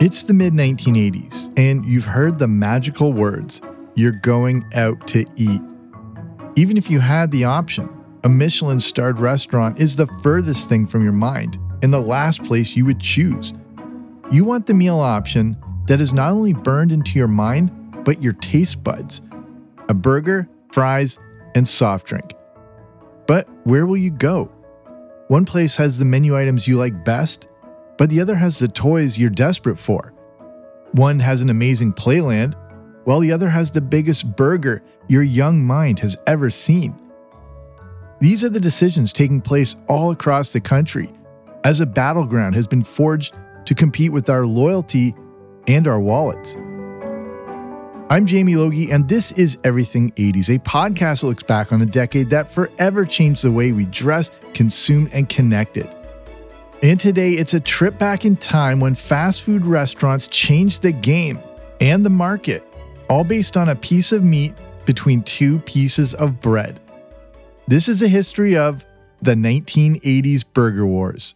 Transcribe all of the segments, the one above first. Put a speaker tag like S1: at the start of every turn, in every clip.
S1: It's the mid 1980s, and you've heard the magical words, you're going out to eat. Even if you had the option, a Michelin starred restaurant is the furthest thing from your mind and the last place you would choose. You want the meal option that is not only burned into your mind, but your taste buds a burger, fries, and soft drink. But where will you go? One place has the menu items you like best, but the other has the toys you're desperate for. One has an amazing playland, while the other has the biggest burger your young mind has ever seen. These are the decisions taking place all across the country as a battleground has been forged to compete with our loyalty and our wallets. I'm Jamie Logie, and this is Everything 80s, a podcast that looks back on a decade that forever changed the way we dress, consume, and connected. And today, it's a trip back in time when fast food restaurants changed the game and the market, all based on a piece of meat between two pieces of bread. This is the history of the 1980s Burger Wars.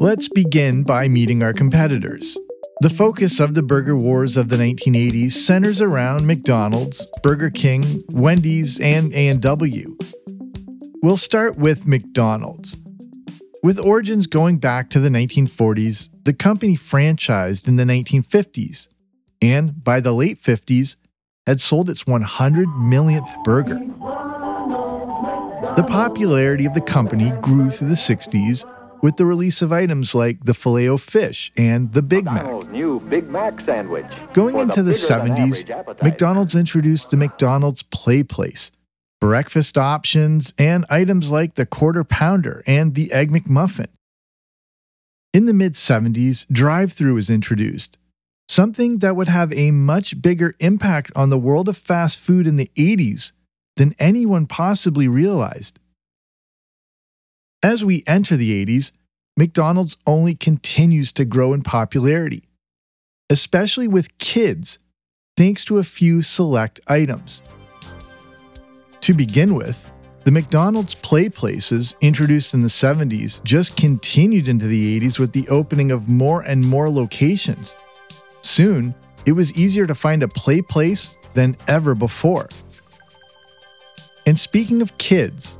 S1: Let's begin by meeting our competitors. The focus of the burger wars of the 1980s centers around McDonald's, Burger King, Wendy's, and A&W. We'll start with McDonald's. With origins going back to the 1940s, the company franchised in the 1950s, and by the late 50s, had sold its 100 millionth burger. The popularity of the company grew through the 60s with the release of items like the filet fish and the Big Mac.
S2: Big Mac sandwich.
S1: Going into the 70s, McDonald's introduced the McDonald's Play Place, breakfast options, and items like the Quarter Pounder and the Egg McMuffin. In the mid 70s, drive through was introduced, something that would have a much bigger impact on the world of fast food in the 80s than anyone possibly realized. As we enter the 80s, McDonald's only continues to grow in popularity, especially with kids, thanks to a few select items. To begin with, the McDonald's play places introduced in the 70s just continued into the 80s with the opening of more and more locations. Soon, it was easier to find a play place than ever before. And speaking of kids,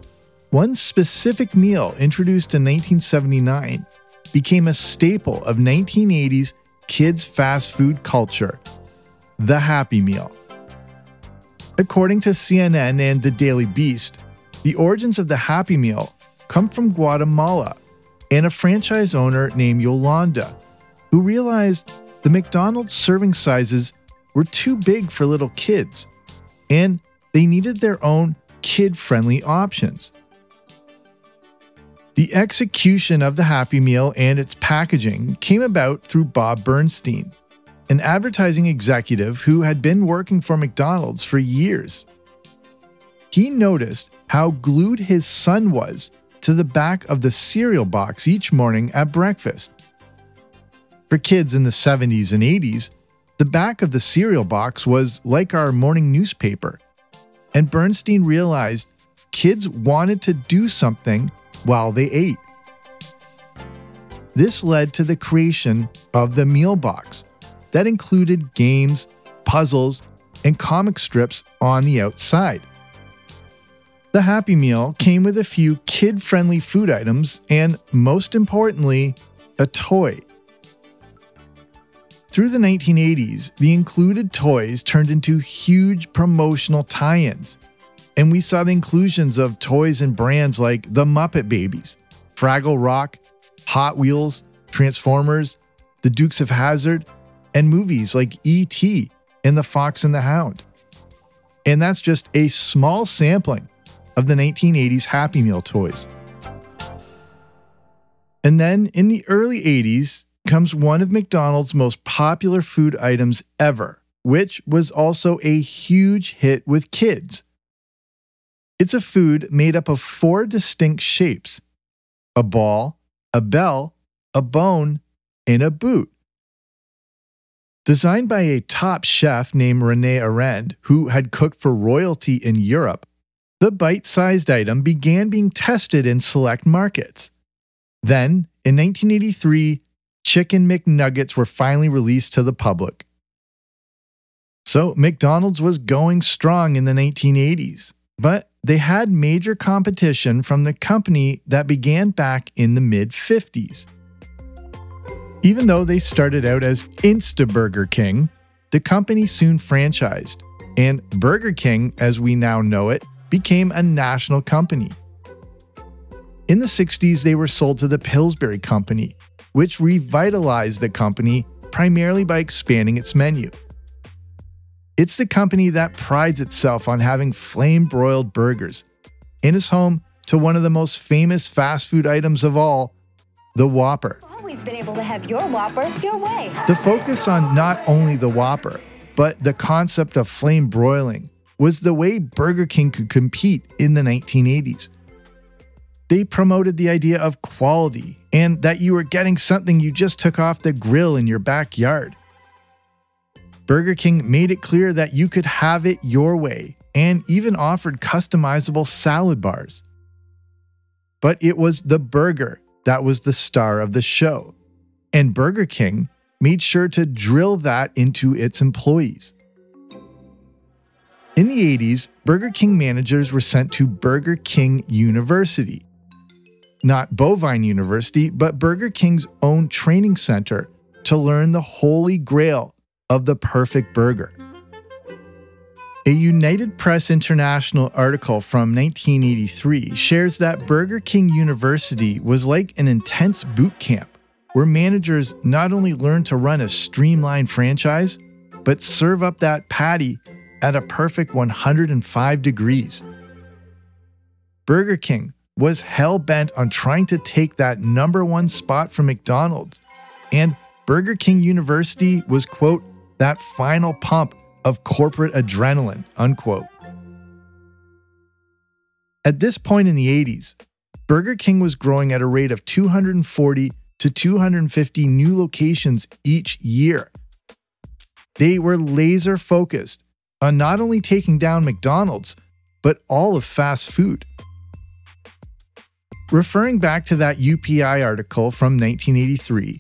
S1: one specific meal introduced in 1979 became a staple of 1980s kids' fast food culture the Happy Meal. According to CNN and the Daily Beast, the origins of the Happy Meal come from Guatemala and a franchise owner named Yolanda, who realized the McDonald's serving sizes were too big for little kids, and they needed their own kid friendly options. The execution of the Happy Meal and its packaging came about through Bob Bernstein, an advertising executive who had been working for McDonald's for years. He noticed how glued his son was to the back of the cereal box each morning at breakfast. For kids in the 70s and 80s, the back of the cereal box was like our morning newspaper. And Bernstein realized kids wanted to do something while they ate. This led to the creation of the meal box that included games, puzzles, and comic strips on the outside. The Happy Meal came with a few kid friendly food items and, most importantly, a toy. Through the 1980s, the included toys turned into huge promotional tie ins, and we saw the inclusions of toys and brands like the Muppet Babies, Fraggle Rock, Hot Wheels, Transformers, the Dukes of Hazzard, and movies like E.T. and The Fox and the Hound. And that's just a small sampling of the 1980s Happy Meal toys. And then in the early 80s comes one of McDonald's most popular food items ever, which was also a huge hit with kids. It's a food made up of four distinct shapes a ball, a bell, a bone, and a boot. Designed by a top chef named Rene Arend, who had cooked for royalty in Europe, the bite sized item began being tested in select markets. Then, in 1983, Chicken McNuggets were finally released to the public. So, McDonald's was going strong in the 1980s, but they had major competition from the company that began back in the mid 50s. Even though they started out as Insta Burger King, the company soon franchised, and Burger King, as we now know it, became a national company. In the 60s, they were sold to the Pillsbury Company, which revitalized the company primarily by expanding its menu. It's the company that prides itself on having flame broiled burgers and is home to one of the most famous fast food items of all, the Whopper.
S2: Always been able to have your Whopper your way.
S1: The focus on not only the Whopper, but the concept of flame broiling was the way Burger King could compete in the 1980s. They promoted the idea of quality and that you were getting something you just took off the grill in your backyard. Burger King made it clear that you could have it your way and even offered customizable salad bars. But it was the burger that was the star of the show, and Burger King made sure to drill that into its employees. In the 80s, Burger King managers were sent to Burger King University. Not Bovine University, but Burger King's own training center to learn the holy grail of the perfect burger. A United Press International article from 1983 shares that Burger King University was like an intense boot camp where managers not only learned to run a streamlined franchise, but serve up that patty at a perfect 105 degrees. Burger King was hell bent on trying to take that number one spot from McDonald's, and Burger King University was, quote, that final pump of corporate adrenaline, unquote. At this point in the 80s, Burger King was growing at a rate of 240 to 250 new locations each year. They were laser focused on not only taking down McDonald's, but all of fast food. Referring back to that UPI article from 1983,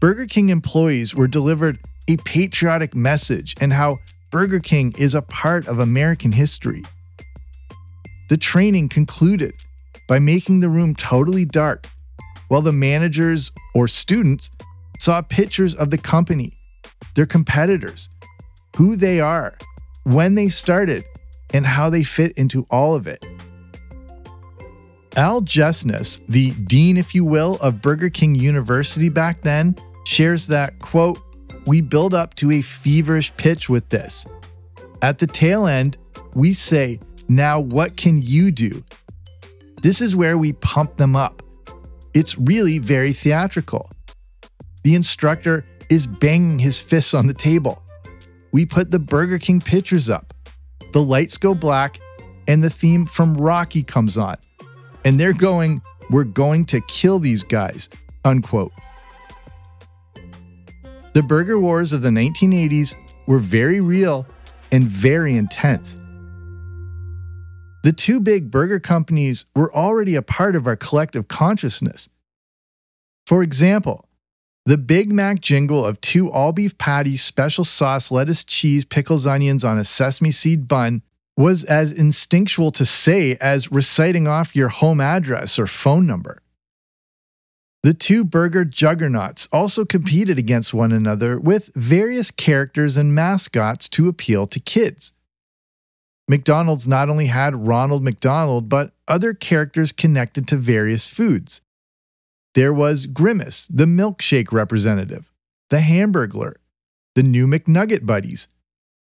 S1: Burger King employees were delivered a patriotic message and how Burger King is a part of American history. The training concluded by making the room totally dark, while the managers or students saw pictures of the company, their competitors, who they are, when they started, and how they fit into all of it. Al Jesness, the dean, if you will, of Burger King University back then, shares that, quote, we build up to a feverish pitch with this. At the tail end, we say, now what can you do? This is where we pump them up. It's really very theatrical. The instructor is banging his fists on the table we put the Burger King pictures up. The lights go black, and the theme from Rocky comes on. And they're going, We're going to kill these guys, unquote. The burger wars of the 1980s were very real and very intense. The two big burger companies were already a part of our collective consciousness. For example, the Big Mac jingle of two all beef patties, special sauce, lettuce, cheese, pickles, onions on a sesame seed bun was as instinctual to say as reciting off your home address or phone number. The two burger juggernauts also competed against one another with various characters and mascots to appeal to kids. McDonald's not only had Ronald McDonald, but other characters connected to various foods. There was Grimace, the milkshake representative, the Hamburglar, the new McNugget buddies,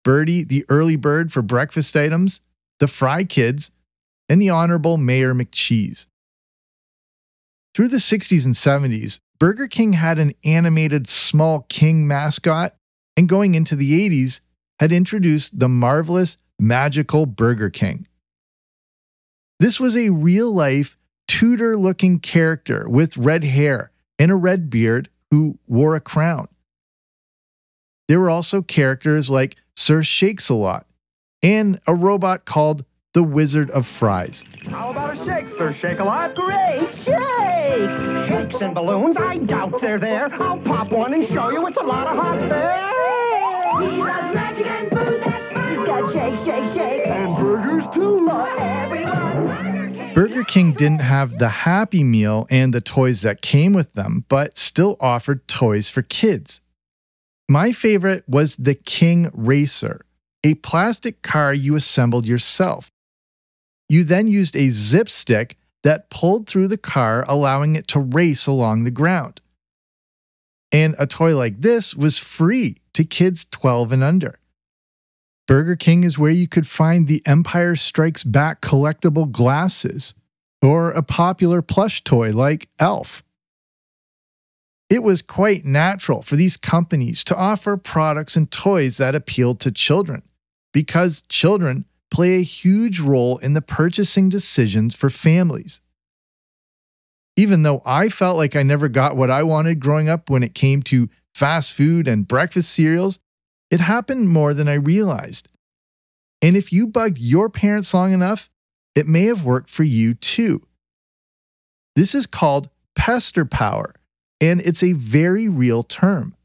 S1: Birdie, the early bird for breakfast items, the Fry Kids, and the Honorable Mayor McCheese. Through the 60s and 70s, Burger King had an animated small king mascot, and going into the 80s, had introduced the marvelous magical Burger King. This was a real life, Tudor looking character with red hair and a red beard who wore a crown. There were also characters like Sir Shakes a Lot and a robot called the Wizard of Fries.
S3: How about a shake, Sir Shake a Lot? Great and balloons, I doubt they're there. I'll pop one and show you it's a lot of hot there.
S2: He loves magic and food that's fun. He's got shake, shake, shake.
S3: And burgers too.
S2: For everyone. Burger King.
S1: Burger King didn't have the Happy Meal and the toys that came with them, but still offered toys for kids. My favorite was the King Racer, a plastic car you assembled yourself. You then used a zip stick that pulled through the car, allowing it to race along the ground. And a toy like this was free to kids 12 and under. Burger King is where you could find the Empire Strikes Back collectible glasses or a popular plush toy like ALF. It was quite natural for these companies to offer products and toys that appealed to children because children play a huge role in the purchasing decisions for families. Even though I felt like I never got what I wanted growing up when it came to fast food and breakfast cereals, it happened more than I realized. And if you bugged your parents long enough, it may have worked for you too. This is called pester power, and it's a very real term.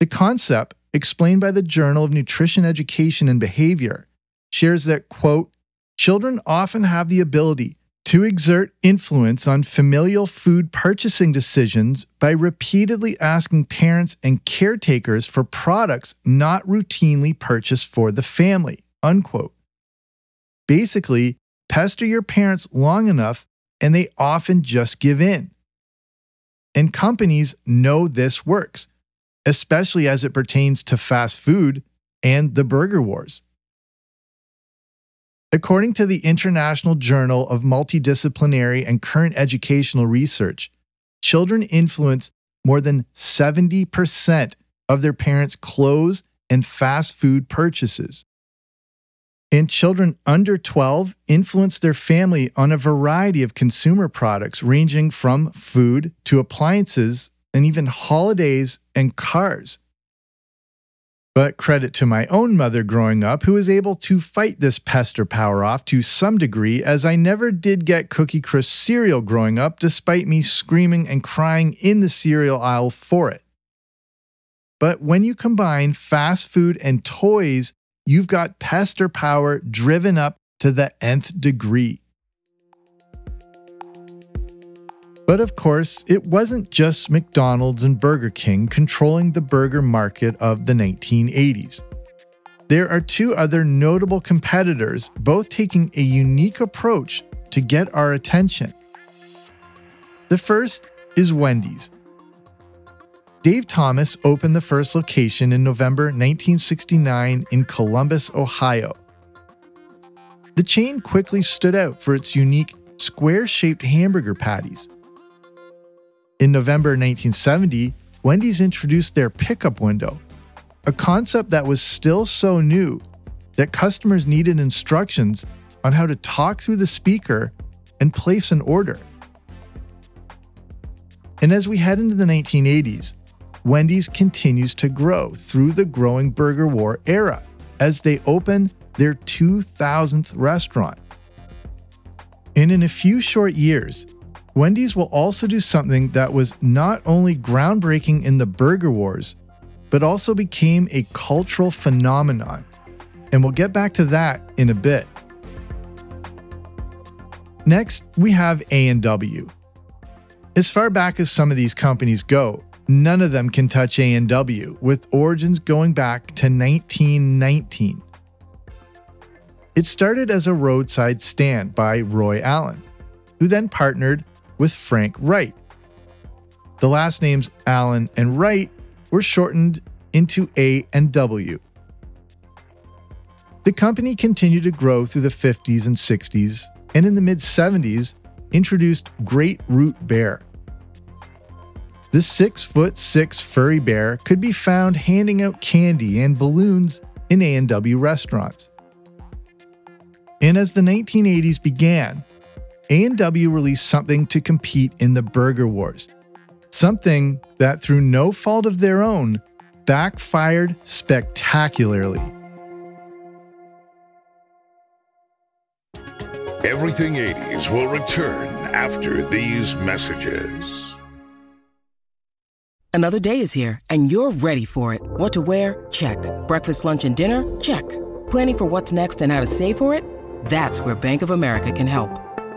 S1: The concept, explained by the Journal of Nutrition Education and Behavior, shares that, quote, children often have the ability to exert influence on familial food purchasing decisions by repeatedly asking parents and caretakers for products not routinely purchased for the family. Unquote. Basically, pester your parents long enough and they often just give in. And companies know this works, especially as it pertains to fast food and the burger wars. According to the International Journal of Multidisciplinary and Current Educational Research, children influence more than 70% of their parents' clothes and fast food purchases. And children under 12 influence their family on a variety of consumer products, ranging from food to appliances and even holidays and cars. But credit to my own mother growing up, who was able to fight this pester power off to some degree, as I never did get Cookie Crisp cereal growing up, despite me screaming and crying in the cereal aisle for it. But when you combine fast food and toys, you've got pester power driven up to the nth degree. But of course, it wasn't just McDonald's and Burger King controlling the burger market of the 1980s. There are two other notable competitors, both taking a unique approach to get our attention. The first is Wendy's. Dave Thomas opened the first location in November 1969 in Columbus, Ohio. The chain quickly stood out for its unique square shaped hamburger patties. In November 1970, Wendy's introduced their pickup window, a concept that was still so new that customers needed instructions on how to talk through the speaker and place an order. And as we head into the 1980s, Wendy's continues to grow through the growing burger war era as they open their 2000th restaurant. And in a few short years, Wendy's will also do something that was not only groundbreaking in the burger wars, but also became a cultural phenomenon. and we'll get back to that in a bit. Next, we have A&W. As far back as some of these companies go, none of them can touch A&W, with origins going back to 1919. It started as a roadside stand by Roy Allen, who then partnered with Frank Wright. The last names Allen and Wright were shortened into A and W. The company continued to grow through the 50s and 60s, and in the mid 70s introduced Great Root Bear. The six foot six furry bear could be found handing out candy and balloons in A&W restaurants. And as the 1980s began, A&W released something to compete in the burger wars. Something that through no fault of their own backfired spectacularly.
S4: Everything 80s will return after these messages.
S5: Another day is here, and you're ready for it. What to wear? Check. Breakfast, lunch, and dinner? Check. Planning for what's next and how to save for it? That's where Bank of America can help.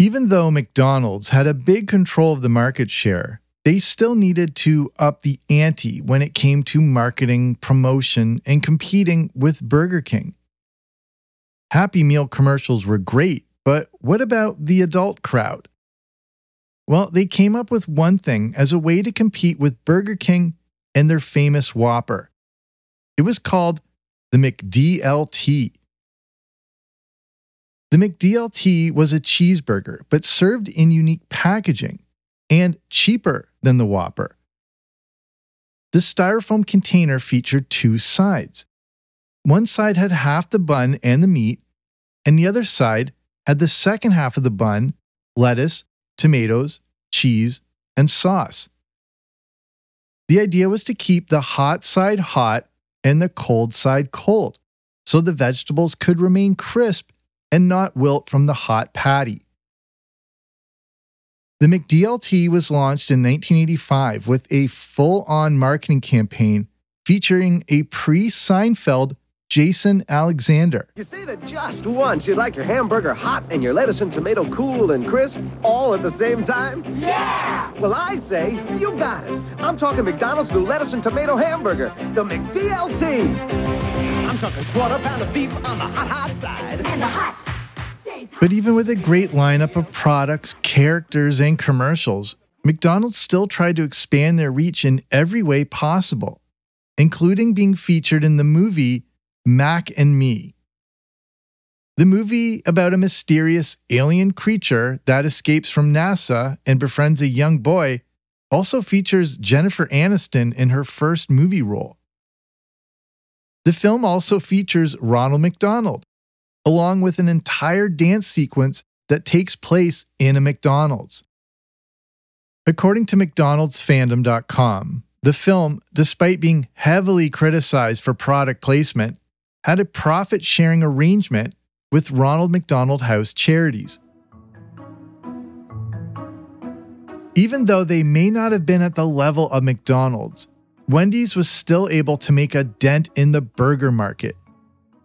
S1: Even though McDonald's had a big control of the market share, they still needed to up the ante when it came to marketing, promotion, and competing with Burger King. Happy Meal commercials were great, but what about the adult crowd? Well, they came up with one thing as a way to compete with Burger King and their famous Whopper. It was called the McDLT. The McDLT was a cheeseburger, but served in unique packaging and cheaper than the Whopper. The styrofoam container featured two sides. One side had half the bun and the meat, and the other side had the second half of the bun, lettuce, tomatoes, cheese, and sauce. The idea was to keep the hot side hot and the cold side cold, so the vegetables could remain crisp and not wilt from the hot patty. The McDLT was launched in 1985 with a full on marketing campaign featuring a pre Seinfeld Jason Alexander.
S6: You say that just once you'd like your hamburger hot and your lettuce and tomato cool and crisp all at the same time? Yeah! Well, I say you got it. I'm talking McDonald's new lettuce and tomato hamburger, the McDLT. I'm talking quarter pound of beef on the hot, hot side.
S2: And the hot.
S1: But even with a great lineup of products, characters, and commercials, McDonald's still tried to expand their reach in every way possible, including being featured in the movie Mac and Me. The movie about a mysterious alien creature that escapes from NASA and befriends a young boy also features Jennifer Aniston in her first movie role. The film also features Ronald McDonald, along with an entire dance sequence that takes place in a McDonald's. According to McDonald'sfandom.com, the film, despite being heavily criticized for product placement, had a profit sharing arrangement with Ronald McDonald House Charities. Even though they may not have been at the level of McDonald's, Wendy's was still able to make a dent in the burger market.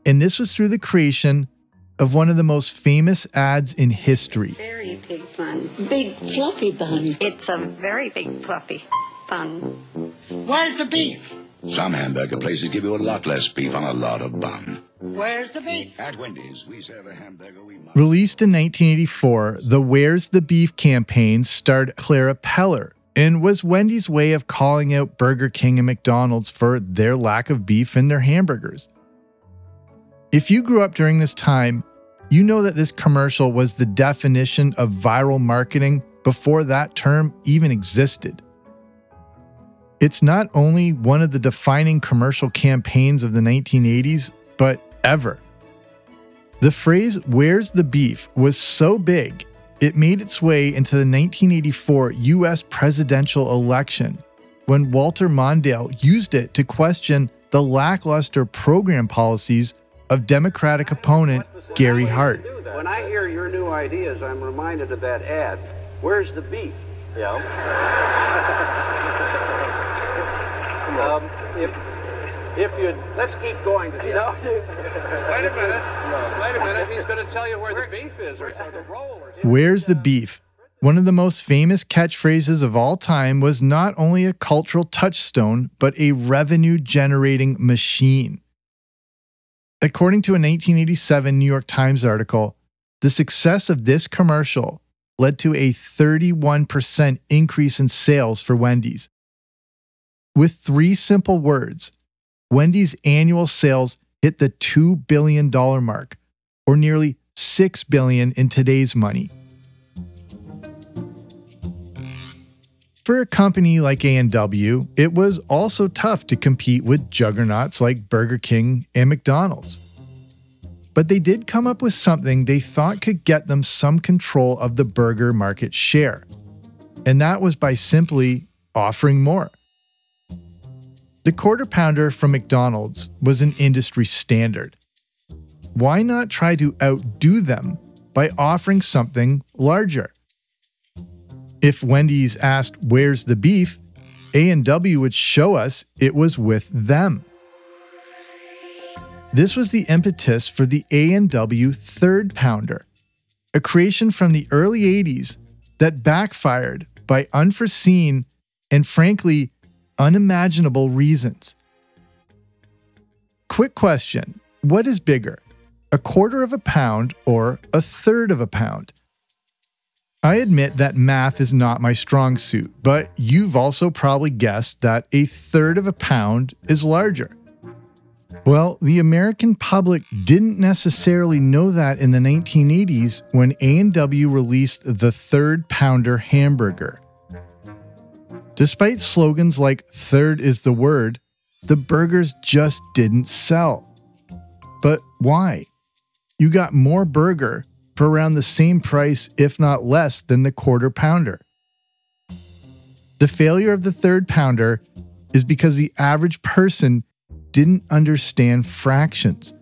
S1: And this was through the creation of one of the most famous ads in history.
S7: Very big bun. Big fluffy bun. It's a very big fluffy bun.
S8: Where's the beef?
S9: Some hamburger places give you a lot less beef on a lot of bun.
S8: Where's the beef? At Wendy's, we serve a hamburger we must.
S1: Released in 1984, the Where's the Beef campaign starred Clara Peller and was Wendy's way of calling out Burger King and McDonald's for their lack of beef in their hamburgers. If you grew up during this time, you know that this commercial was the definition of viral marketing before that term even existed. It's not only one of the defining commercial campaigns of the 1980s, but ever. The phrase, Where's the beef, was so big, it made its way into the 1984 US presidential election when Walter Mondale used it to question the lackluster program policies of Democratic opponent Gary Hart.
S9: When I hear your new ideas, I'm reminded of that ad. Where's the beef? Yeah. um, if, if you let's keep going to the no. Wait a minute. Wait a minute. He's going to tell you where the beef is, or the roll, or
S1: Where's the beef? One of the most famous catchphrases of all time was not only a cultural touchstone, but a revenue generating machine. According to a 1987 New York Times article, the success of this commercial led to a 31% increase in sales for Wendy's. With three simple words, Wendy's annual sales hit the $2 billion mark, or nearly 6 billion in today's money. For a company like A&W, it was also tough to compete with juggernauts like Burger King and McDonald's. But they did come up with something they thought could get them some control of the burger market share. And that was by simply offering more. The quarter pounder from McDonald's was an industry standard. Why not try to outdo them by offering something larger? If Wendy's asked, "Where's the beef?" A&W would show us it was with them. This was the impetus for the A&W Third Pounder, a creation from the early 80s that backfired by unforeseen and frankly unimaginable reasons. Quick question What is bigger, a quarter of a pound or a third of a pound? I admit that math is not my strong suit, but you've also probably guessed that a third of a pound is larger. Well, the American public didn't necessarily know that in the 1980s when A&W released the third pounder hamburger. Despite slogans like third is the word, the burgers just didn't sell. But why? You got more burger for around the same price, if not less, than the quarter pounder. The failure of the third pounder is because the average person didn't understand fractions.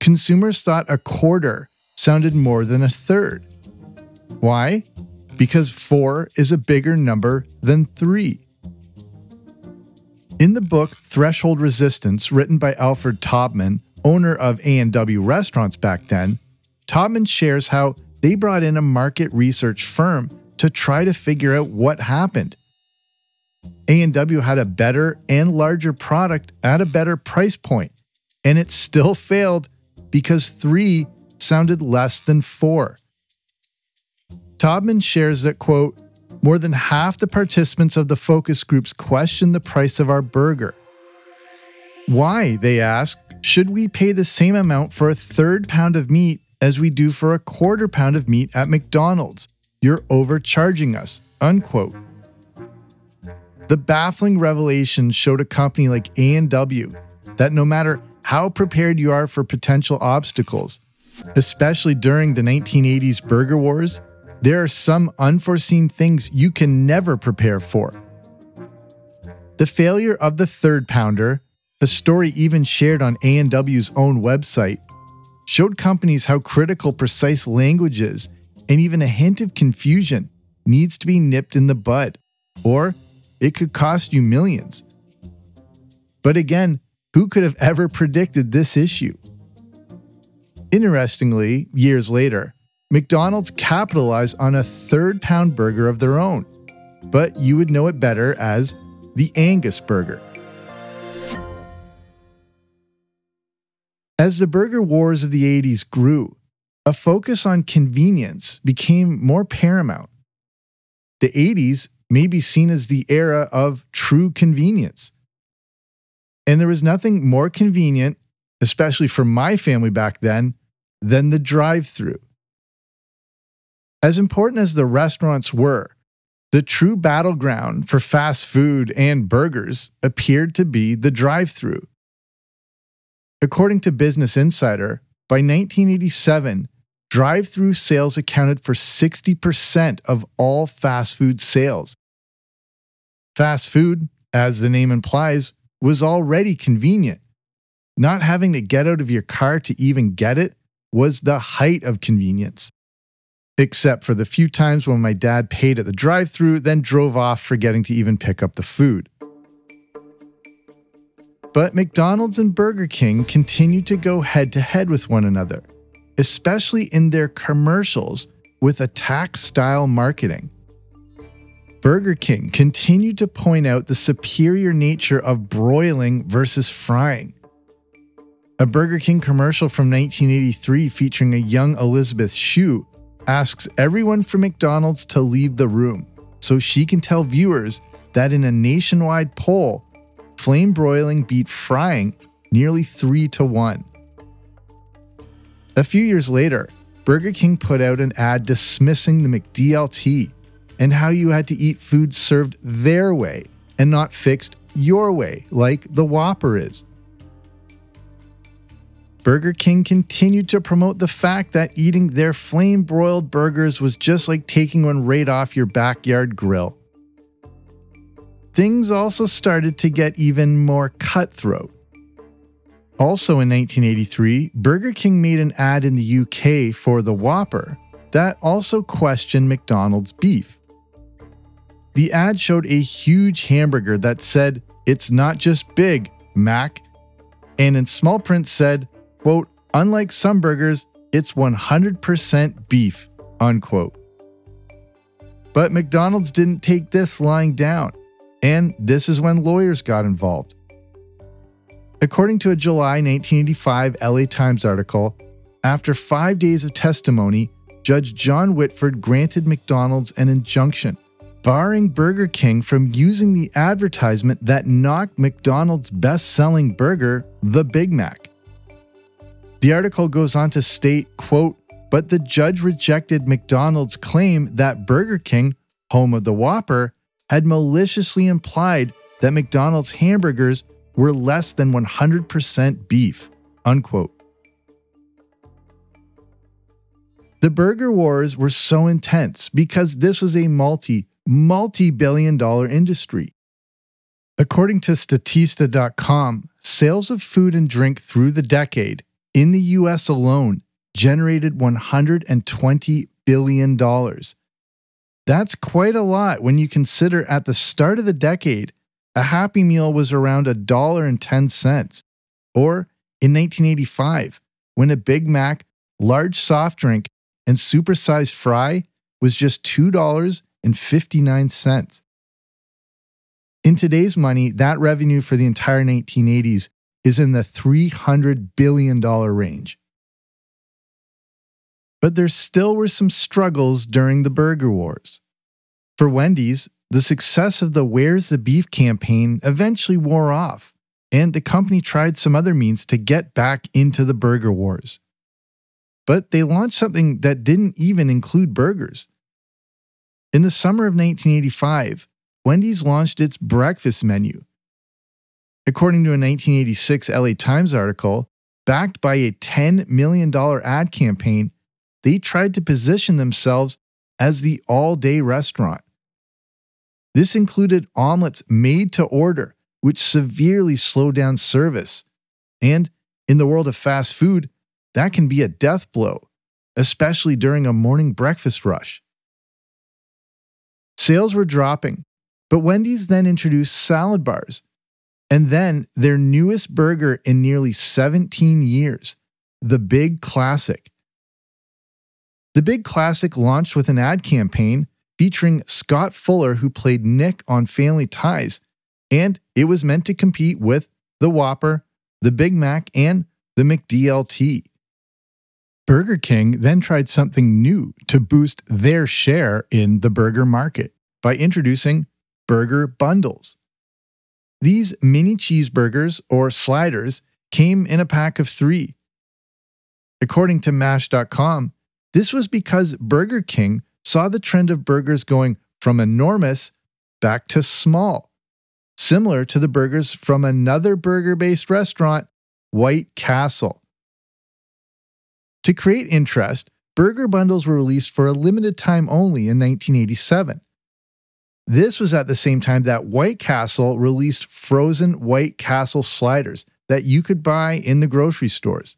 S1: Consumers thought a quarter sounded more than a third. Why? Because four is a bigger number than three. In the book Threshold Resistance, written by Alfred Taubman, owner of A&W restaurants back then, Taubman shares how they brought in a market research firm to try to figure out what happened. A&W had a better and larger product at a better price point, and it still failed because 3 sounded less than 4. Taubman shares that quote, more than half the participants of the focus groups questioned the price of our burger. Why, they ask, should we pay the same amount for a third pound of meat as we do for a quarter pound of meat at McDonald's. You're overcharging us. Unquote. The baffling revelation showed a company like A&W that no matter how prepared you are for potential obstacles, especially during the 1980s burger wars, there are some unforeseen things you can never prepare for. The failure of the third pounder, a story even shared on A&W's own website, showed companies how critical precise language is, and even a hint of confusion needs to be nipped in the bud, or it could cost you millions. But again, who could have ever predicted this issue? Interestingly, years later, McDonald's capitalized on a third pound burger of their own, but you would know it better as the Angus burger. As the burger wars of the 80s grew, a focus on convenience became more paramount. The 80s may be seen as the era of true convenience. And there was nothing more convenient, especially for my family back then, than the drive through. As important as the restaurants were, the true battleground for fast food and burgers appeared to be the drive through. According to Business Insider, by 1987, drive through sales accounted for 60% of all fast food sales. Fast food, as the name implies, was already convenient. Not having to get out of your car to even get it was the height of convenience. Except for the few times when my dad paid at the drive through, then drove off forgetting to even pick up the food. But McDonald's and Burger King continue to go head to head with one another, especially in their commercials with attack style marketing. Burger King continued to point out the superior nature of broiling versus frying. A Burger King commercial from 1983 featuring a young Elizabeth Shue asks everyone from McDonald's to leave the room so she can tell viewers that in a nationwide poll, flame broiling beat frying nearly 3 to 1. A few years later, Burger King put out an ad dismissing the McDLT and how you had to eat food served their way and not fixed your way, like the Whopper is. Burger King continued to promote the fact that eating their flame broiled burgers was just like taking one right off your backyard grill. Things also started to get even more cutthroat. Also in 1983, Burger King made an ad in the UK for the Whopper that also questioned McDonald's beef. The ad showed a huge hamburger that said, It's not just big, Mac, and in small print said, quote, unlike some burgers, it's 100% beef, unquote. But McDonald's didn't take this lying down, and this is when lawyers got involved. According to a July 1985 LA Times article, after five days of testimony, Judge John Whitford granted McDonald's an injunction, barring Burger King from using the advertisement that knocked McDonald's best selling burger, the Big Mac. The article goes on to state, quote, but the judge rejected McDonald's claim that Burger King, home of the Whopper, had maliciously implied that McDonald's hamburgers were less than 100% beef, unquote. The burger wars were so intense because this was a multi, multi billion dollar industry. According to Statista.com, sales of food and drink through the decade in the US alone generated $120 billion. That's quite a lot when you consider at the start of the decade, a Happy Meal was around $1.10. Or in 1985, when a Big Mac, large soft drink, and supersized fry was just $2.59. In today's money, that revenue for the entire 1980s is in the $300 billion range. But there still were some struggles during the burger wars. For Wendy's, the success of the Where's the Beef campaign eventually wore off, and the company tried some other means to get back into the burger wars. But they launched something that didn't even include burgers. In the summer of 1985, Wendy's launched its breakfast menu, According to a 1986 LA Times article, backed by a $10 million ad campaign, they tried to position themselves as the all day restaurant. This included omelets made to order, which severely slowed down service. And in the world of fast food, that can be a death blow, especially during a morning breakfast rush. Sales were dropping, but Wendy's then introduced salad bars and then their newest burger in nearly 17 years, the Big Classic. The Big Classic launched with an ad campaign featuring Scott Fuller, who played Nick on Family Ties, and it was meant to compete with the Whopper, the Big Mac, and the McDLT. Burger King then tried something new to boost their share in the burger market by introducing burger bundles. These mini cheeseburgers or sliders came in a pack of three. According to Mashed.com, this was because Burger King saw the trend of burgers going from enormous back to small, similar to the burgers from another burger based restaurant, White Castle. To create interest, burger bundles were released for a limited time only in 1987. This was at the same time that White Castle released frozen White Castle sliders that you could buy in the grocery stores.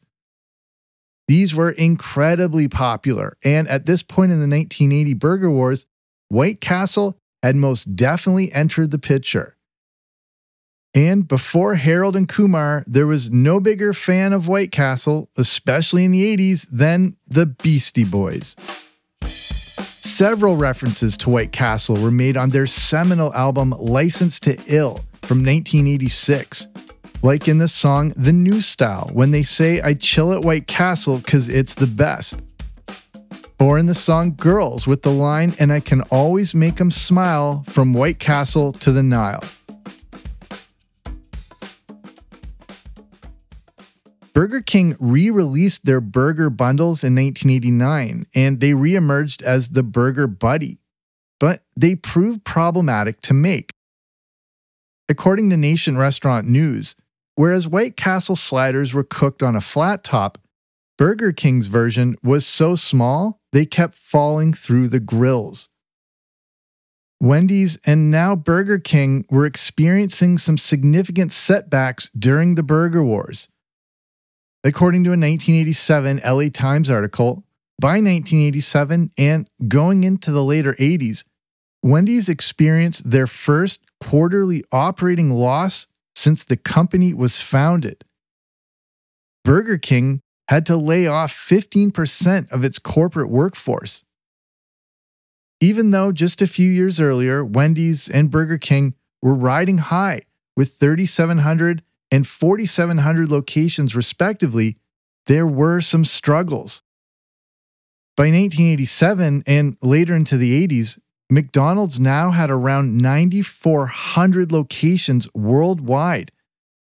S1: These were incredibly popular, and at this point in the 1980 Burger Wars, White Castle had most definitely entered the picture. And before Harold and Kumar, there was no bigger fan of White Castle, especially in the 80s, than the Beastie Boys. Several references to White Castle were made on their seminal album License to Ill from 1986, like in the song The New Style when they say, I chill at White Castle because it's the best. Or in the song Girls with the line, and I can always make 'em smile from White Castle to the Nile. Burger King re released their burger bundles in 1989 and they re emerged as the Burger Buddy, but they proved problematic to make. According to Nation's Restaurant News, whereas White Castle sliders were cooked on a flat top, Burger King's version was so small they kept falling through the grills. Wendy's and now Burger King were experiencing some significant setbacks during the Burger Wars. According to a 1987 LA Times article, by 1987 and going into the later 80s, Wendy's experienced their first quarterly operating loss since the company was founded. Burger King had to lay off 15% of its corporate workforce. Even though just a few years earlier, Wendy's and Burger King were riding high with 3,700 and 4,700 locations, respectively, there were some struggles. By 1987 and later into the 80s, McDonald's now had around 9,400 locations worldwide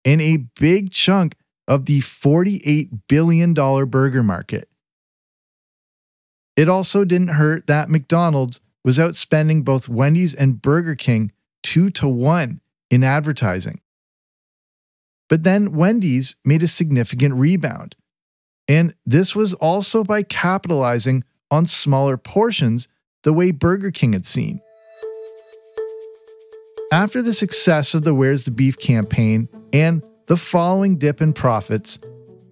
S1: and a big chunk of the $48 billion burger market. It also didn't hurt that McDonald's was outspending both Wendy's and Burger King two to one in advertising. But then Wendy's made a significant rebound. And this was also by capitalizing on smaller portions the way Burger King had seen. After the success of the Where's the Beef campaign and the following dip in profits,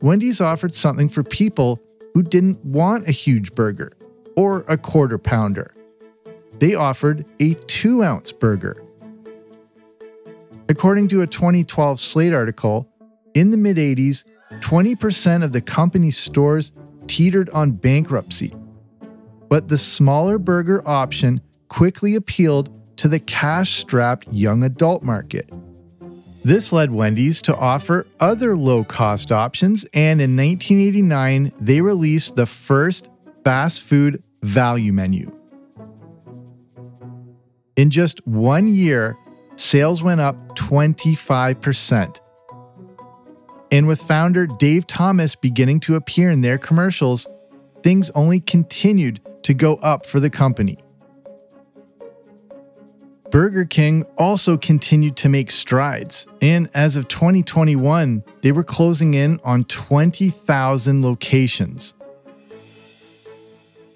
S1: Wendy's offered something for people who didn't want a huge burger or a quarter pounder. They offered a two ounce burger. According to a 2012 Slate article, in the mid 80s, 20% of the company's stores teetered on bankruptcy. But the smaller burger option quickly appealed to the cash strapped young adult market. This led Wendy's to offer other low cost options, and in 1989, they released the first fast food value menu. In just one year, sales went up 25%. And with founder Dave Thomas beginning to appear in their commercials, things only continued to go up for the company. Burger King also continued to make strides, and as of 2021, they were closing in on 20,000 locations.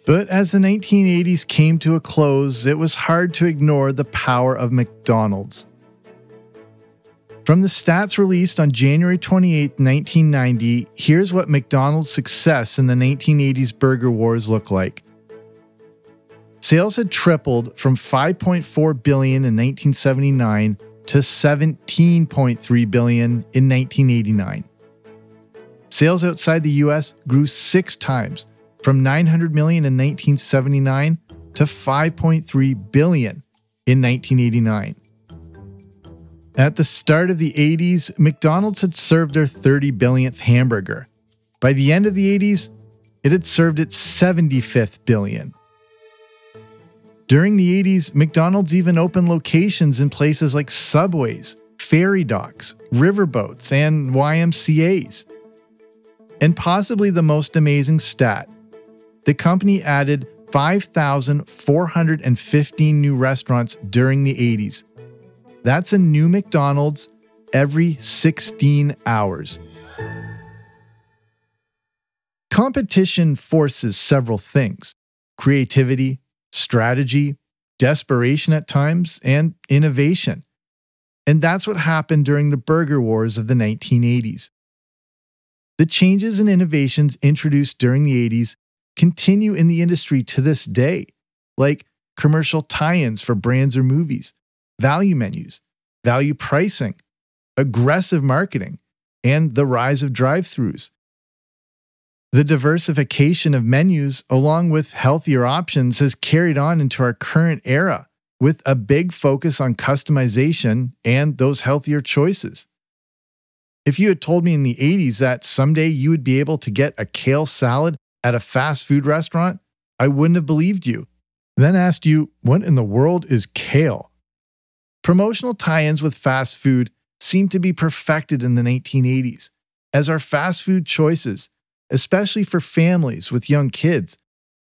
S1: But as the 1980s came to a close, it was hard to ignore the power of McDonald's. From the stats released on January 28, 1990, here's what McDonald's success in the 1980s burger wars looked like. Sales had tripled from 5.4 billion in 1979 to 17.3 billion in 1989. Sales outside the US grew 6 times from 900 million in 1979 to 5.3 billion in 1989. At the start of the 80s, McDonald's had served their 30 billionth hamburger, By the end of the 80s, it had served its 75th billion. During the 80s, McDonald's even opened locations in places like subways, ferry docks, riverboats, and YMCAs. And possibly the most amazing stat the company added 5,415 new restaurants during the 80s. That's a new McDonald's every 16 hours. Competition forces several things creativity, strategy, desperation at times, and innovation. And that's what happened during the burger wars of the 1980s. The changes and innovations introduced during the 80s continue in the industry to this day, like commercial tie ins for brands or movies, value menus, value pricing, aggressive marketing, and the rise of drive throughs. The diversification of menus, along with healthier options, has carried on into our current era with a big focus on customization and those healthier choices. If you had told me in the 80s that someday you would be able to get a kale salad at a fast food restaurant, I wouldn't have believed you. Then asked you, what in the world is kale? Promotional tie ins with fast food seemed to be perfected in the 1980s, as our fast food choices especially for families with young kids,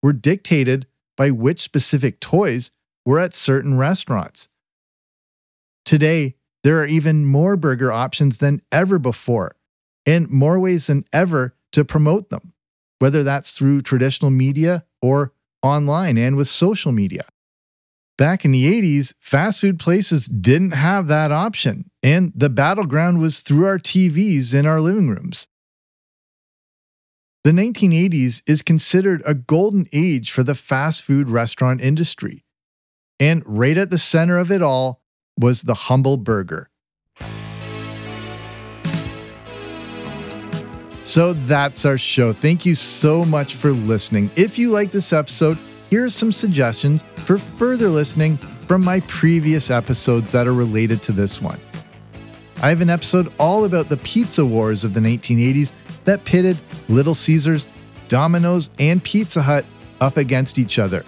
S1: were dictated by which specific toys were at certain restaurants. Today, there are even more burger options than ever before, and more ways than ever to promote them, whether that's through traditional media or online and with social media. Back in the 80s, fast food places didn't have that option, and the battleground was through our TVs in our living rooms. The 1980s is considered a golden age for the fast food restaurant industry. And right at the center of it all was the humble burger. So that's our show. Thank you so much for listening. If you like this episode, here are some suggestions for further listening from my previous episodes that are related to this one. I have an episode all about the pizza wars of the 1980s that pitted Little Caesars, Domino's, and Pizza Hut up against each other.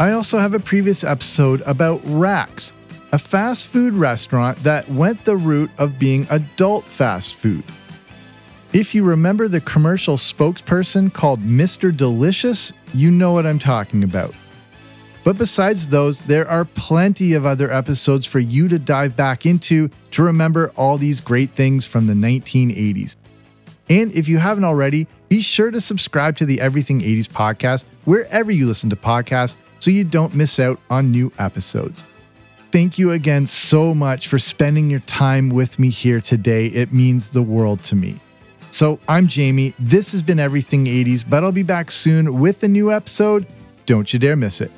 S1: I also have a previous episode about Rax, a fast food restaurant that went the route of being adult fast food. If you remember the commercial spokesperson called Mr. Delicious, you know what I'm talking about. But besides those, there are plenty of other episodes for you to dive back into to remember all these great things from the 1980s. And if you haven't already, be sure to subscribe to the Everything 80s podcast wherever you listen to podcasts so you don't miss out on new episodes. Thank you again so much for spending your time with me here today. It means the world to me. So, I'm Jamie. This has been Everything 80s, but I'll be back soon with a new episode. Don't you dare miss it.